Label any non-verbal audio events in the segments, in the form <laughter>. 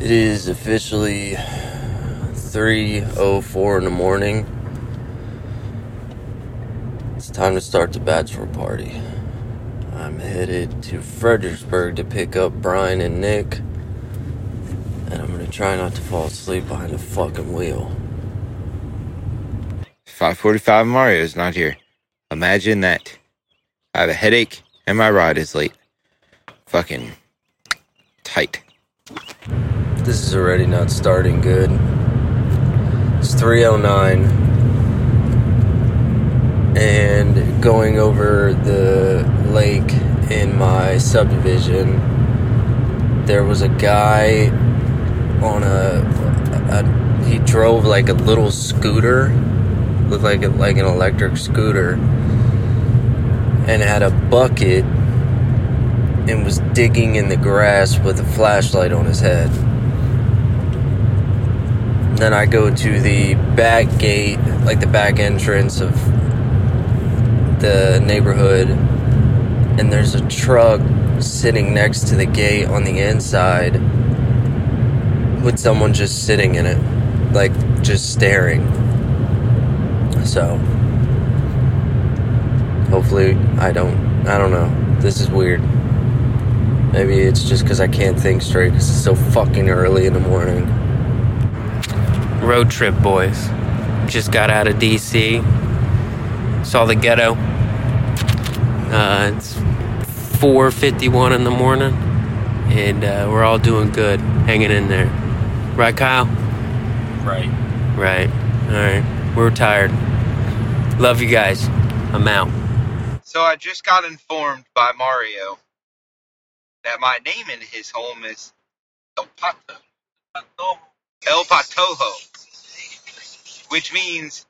It is officially 3:04 in the morning. It's time to start the bachelor party. I'm headed to Fredericksburg to pick up Brian and Nick, and I'm gonna try not to fall asleep behind the fucking wheel. 545 Mario is not here. Imagine that. I have a headache and my ride is late. Fucking tight. This is already not starting good. It's 309 and going over the lake in my subdivision there was a guy on a, a he drove like a little scooter looked like a, like an electric scooter and had a bucket and was digging in the grass with a flashlight on his head. Then I go to the back gate, like the back entrance of the neighborhood, and there's a truck sitting next to the gate on the inside with someone just sitting in it, like just staring. So, hopefully, I don't, I don't know. This is weird. Maybe it's just because I can't think straight because it's so fucking early in the morning. Road trip, boys. Just got out of DC. Saw the ghetto. Uh, it's 4:51 in the morning, and uh, we're all doing good, hanging in there. Right, Kyle? Right. Right. All right. We're tired. Love you guys. I'm out. So I just got informed by Mario that my name in his home is El Pato. El Patojo. Which means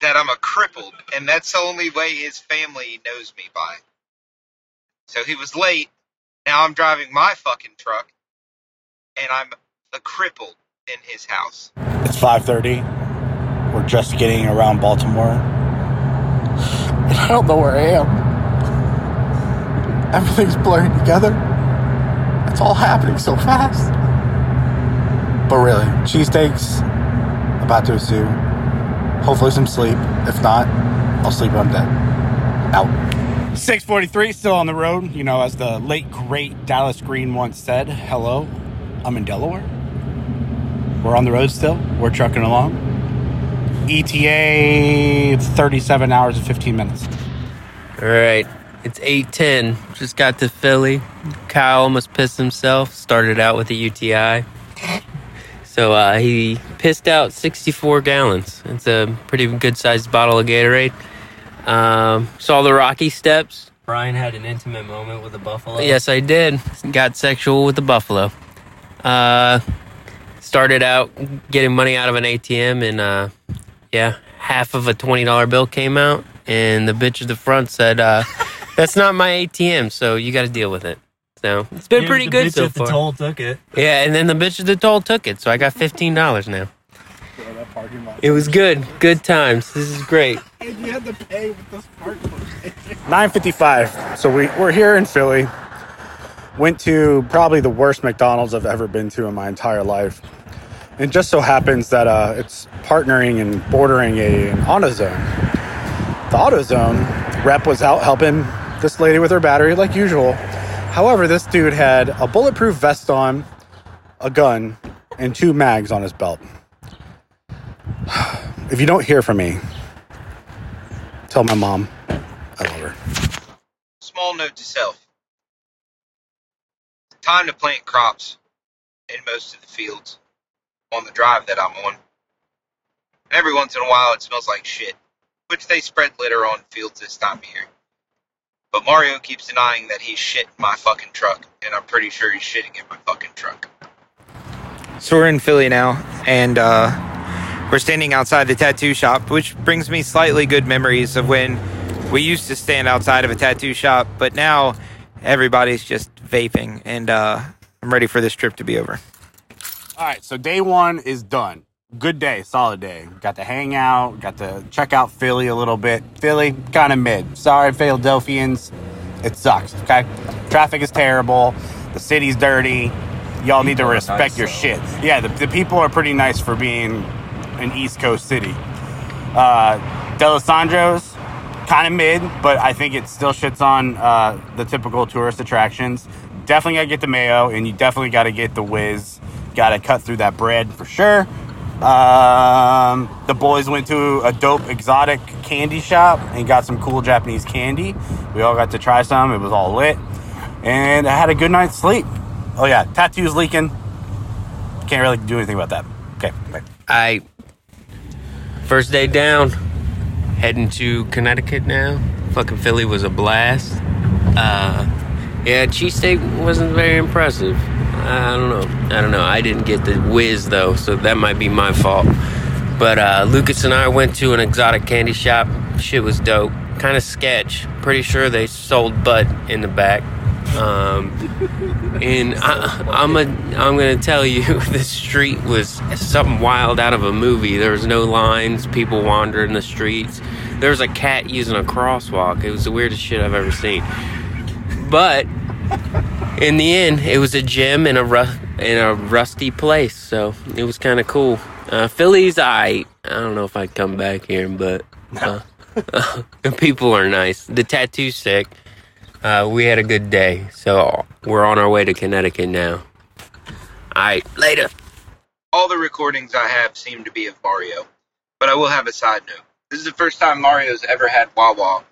that I'm a crippled, and that's the only way his family knows me by. So he was late. Now I'm driving my fucking truck, and I'm a crippled in his house. It's 5:30. We're just getting around Baltimore. And I don't know where I am. Everything's blurring together. It's all happening so fast. But really, cheesesteaks, about to ensue. Hopefully some sleep. If not, I'll sleep when I'm dead. Out. 643, still on the road. You know, as the late great Dallas Green once said, hello, I'm in Delaware. We're on the road still. We're trucking along. ETA 37 hours and 15 minutes. All right. It's 8:10. Just got to Philly. Kyle almost pissed himself. Started out with a UTI. So uh, he pissed out 64 gallons. It's a pretty good sized bottle of Gatorade. Um, saw the Rocky Steps. Brian had an intimate moment with a buffalo. Yes, I did. Got sexual with the buffalo. Uh, started out getting money out of an ATM, and uh, yeah, half of a twenty dollar bill came out, and the bitch at the front said, uh, <laughs> "That's not my ATM, so you got to deal with it." So it's been pretty good so far. The toll took it. Yeah, and then the bitch at the toll took it, so I got fifteen dollars now. It was good, good times. This is great. You had to pay with the parking. 955. So we, we're here in Philly. Went to probably the worst McDonald's I've ever been to in my entire life. It just so happens that uh, it's partnering and bordering a, an AutoZone. The AutoZone rep was out helping this lady with her battery like usual. However, this dude had a bulletproof vest on, a gun, and two mags on his belt. If you don't hear from me, tell my mom I love her. Small note to self. Time to plant crops in most of the fields on the drive that I'm on. Every once in a while it smells like shit, which they spread litter on fields this time of year. But Mario keeps denying that he's shit in my fucking truck, and I'm pretty sure he's shitting in my fucking truck. So we're in Philly now, and uh, we're standing outside the tattoo shop, which brings me slightly good memories of when we used to stand outside of a tattoo shop, but now everybody's just vaping, and uh, I'm ready for this trip to be over. All right, so day one is done. Good day, solid day. Got to hang out, got to check out Philly a little bit. Philly, kind of mid. Sorry, Philadelphians, it sucks, okay? Traffic is terrible, the city's dirty, y'all need to respect nice, your though. shit. Yeah, the, the people are pretty nice for being an East Coast city. Uh, Dalessandro's kind of mid, but I think it still shits on uh, the typical tourist attractions. Definitely gotta get the mayo, and you definitely gotta get the whiz. Gotta cut through that bread for sure. Um, the boys went to a dope exotic candy shop and got some cool Japanese candy. We all got to try some. It was all lit, and I had a good night's sleep. Oh yeah, tattoos leaking. Can't really do anything about that. Okay, bye. I first day down, heading to Connecticut now. Fucking Philly was a blast. Uh, yeah, cheesesteak wasn't very impressive. I don't know. I don't know. I didn't get the whiz though, so that might be my fault. But uh, Lucas and I went to an exotic candy shop. Shit was dope. Kind of sketch. Pretty sure they sold butt in the back. Um, and I, I'm a, I'm gonna tell you, <laughs> the street was something wild out of a movie. There was no lines, people wandering the streets. There was a cat using a crosswalk. It was the weirdest shit I've ever seen. But in the end, it was a gym in a ru- in a rusty place, so it was kind of cool. Uh, Philly's I I don't know if I'd come back here, but uh, <laughs> the people are nice. The tattoo's sick. Uh, we had a good day, so we're on our way to Connecticut now. All right, later. All the recordings I have seem to be of Mario, but I will have a side note. This is the first time Mario's ever had Wawa,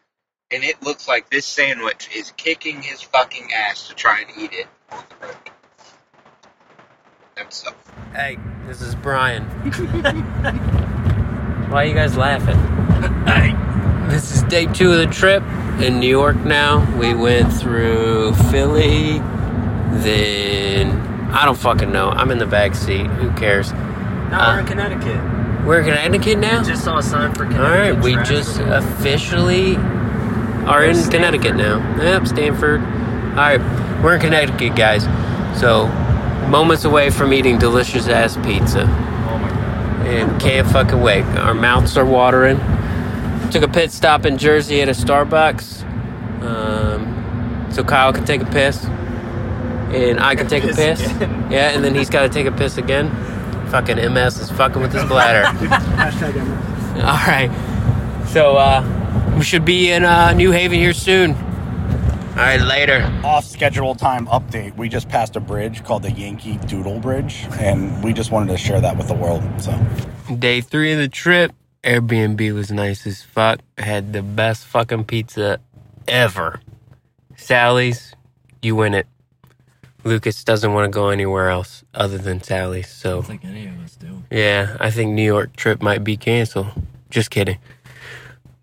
and it looks like this sandwich is kicking his fucking ass to try and eat it on the road. That's. Hey, this is Brian. <laughs> Why are you guys laughing? hey. This is day two of the trip in New York now. We went through Philly, then I don't fucking know. I'm in the back seat. Who cares? No, Uh, we're in Connecticut. We're in Connecticut now? Just saw a sign for Connecticut. Alright, we just officially are in Stamford. Connecticut now. Yep, Stamford. All right, we're in Connecticut, guys. So, moments away from eating delicious ass pizza. Oh my god. and can't fucking wait. Our mouths are watering. Took a pit stop in Jersey at a Starbucks, um, so Kyle can take a piss, and I can take a Piss again. Yeah, and then he's got to take a piss again. Fucking MS is fucking with his bladder. <laughs> All right, so uh, we should be in uh, New Haven here soon. All right, later. Off schedule time update. We just passed a bridge called the Yankee Doodle Bridge, and we just wanted to share that with the world. So Day three of the trip. Airbnb was nice as fuck. Had the best fucking pizza ever. Sally's, you win it. Lucas doesn't want to go anywhere else other than Sally's. So, I think any of us do. yeah, I think New York trip might be canceled. Just kidding.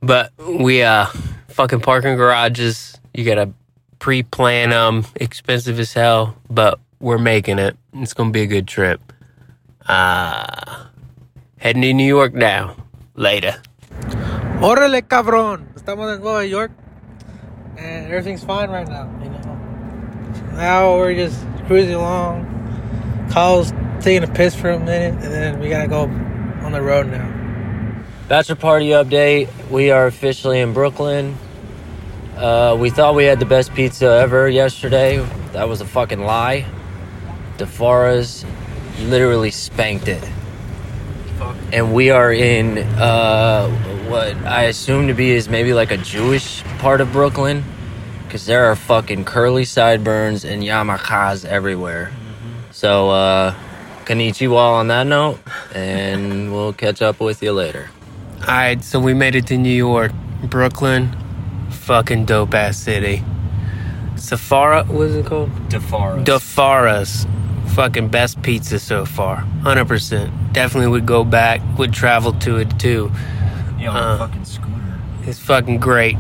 But we, uh, fucking parking garages. You gotta pre plan them. Expensive as hell, but we're making it. It's gonna be a good trip. Uh, heading to New York now. Later. Órale, cabrón. Estamos in Nueva York, and everything's fine right now. You know. Now we're just cruising along. Kyle's taking a piss for a minute, and then we gotta go on the road now. Bachelor party update. We are officially in Brooklyn. Uh, we thought we had the best pizza ever yesterday. That was a fucking lie. Di Fara's literally spanked it. And we are in uh, what I assume to be is maybe like a Jewish part of Brooklyn. Because there are fucking curly sideburns and yarmulkes everywhere. So, uh, konnichiwa on that note. And we'll catch up with you later. All right, so we made it to New York, Brooklyn, fucking dope ass city. Safara, what is it called? Di Fara. DeFara's, fucking best pizza so far, hundred percent. Definitely would go back. Would travel to it too. Yo, Uh, fucking scooter. It's fucking great.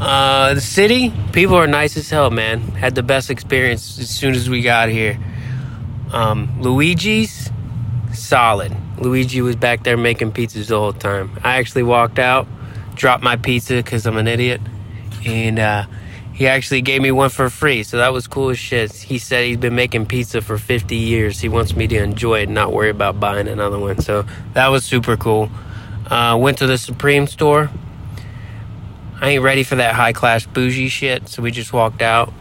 Uh, the city, people are nice as hell, man. Had the best experience as soon as we got here. Um, Luigi's, solid. Luigi was back there making pizzas the whole time. I actually walked out, dropped my pizza because I'm an idiot, and uh, he actually gave me one for free. So that was cool as shit. He said he's been making pizza for 50 years. He wants me to enjoy it and not worry about buying another one. So that was super cool. Uh, went to the Supreme store. I ain't ready for that high class bougie shit, so we just walked out.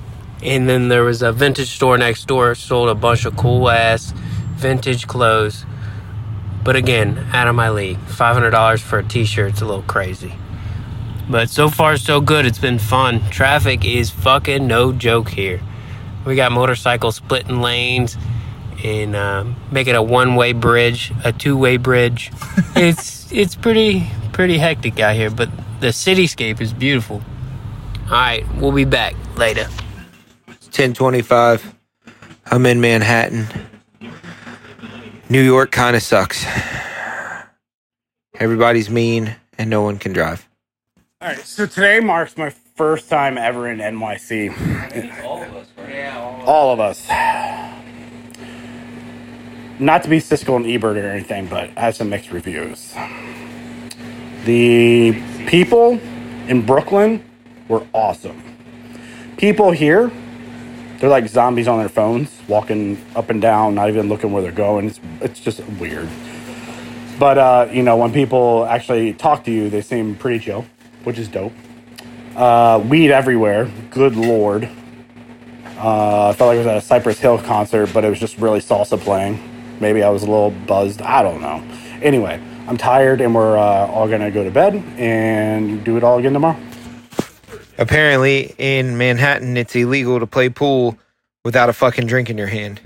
And then there was a vintage store next door, sold a bunch of cool ass vintage clothes. But again, out of my league. $500 for a t shirt's a little crazy. But so far, so good. It's been fun. Traffic is fucking no joke here. We got motorcycles splitting lanes and uh, making a one-way bridge, a two-way bridge. <laughs> it's it's pretty pretty hectic out here, but the cityscape is beautiful. All right, we'll be back later. It's 1025. I'm in Manhattan. New York kind of sucks. Everybody's mean and no one can drive. All right, so today marks my first time ever in NYC. All of us. yeah, all of us. Not to be Siskel and Ebert or anything, but I have some mixed reviews. The people in Brooklyn were awesome. People here, they're like zombies on their phones, walking up and down, not even looking where they're going. It's, it's just weird. But, uh, you know, when people actually talk to you, they seem pretty chill, which is dope. Uh, weed everywhere. Good lord. Uh, I felt like I was at a Cypress Hill concert, but it was just really salsa playing. Maybe I was a little buzzed. I don't know. Anyway, I'm tired, and we're uh, all gonna go to bed and do it all again tomorrow. Apparently, in Manhattan, it's illegal to play pool without a fucking drink in your hand.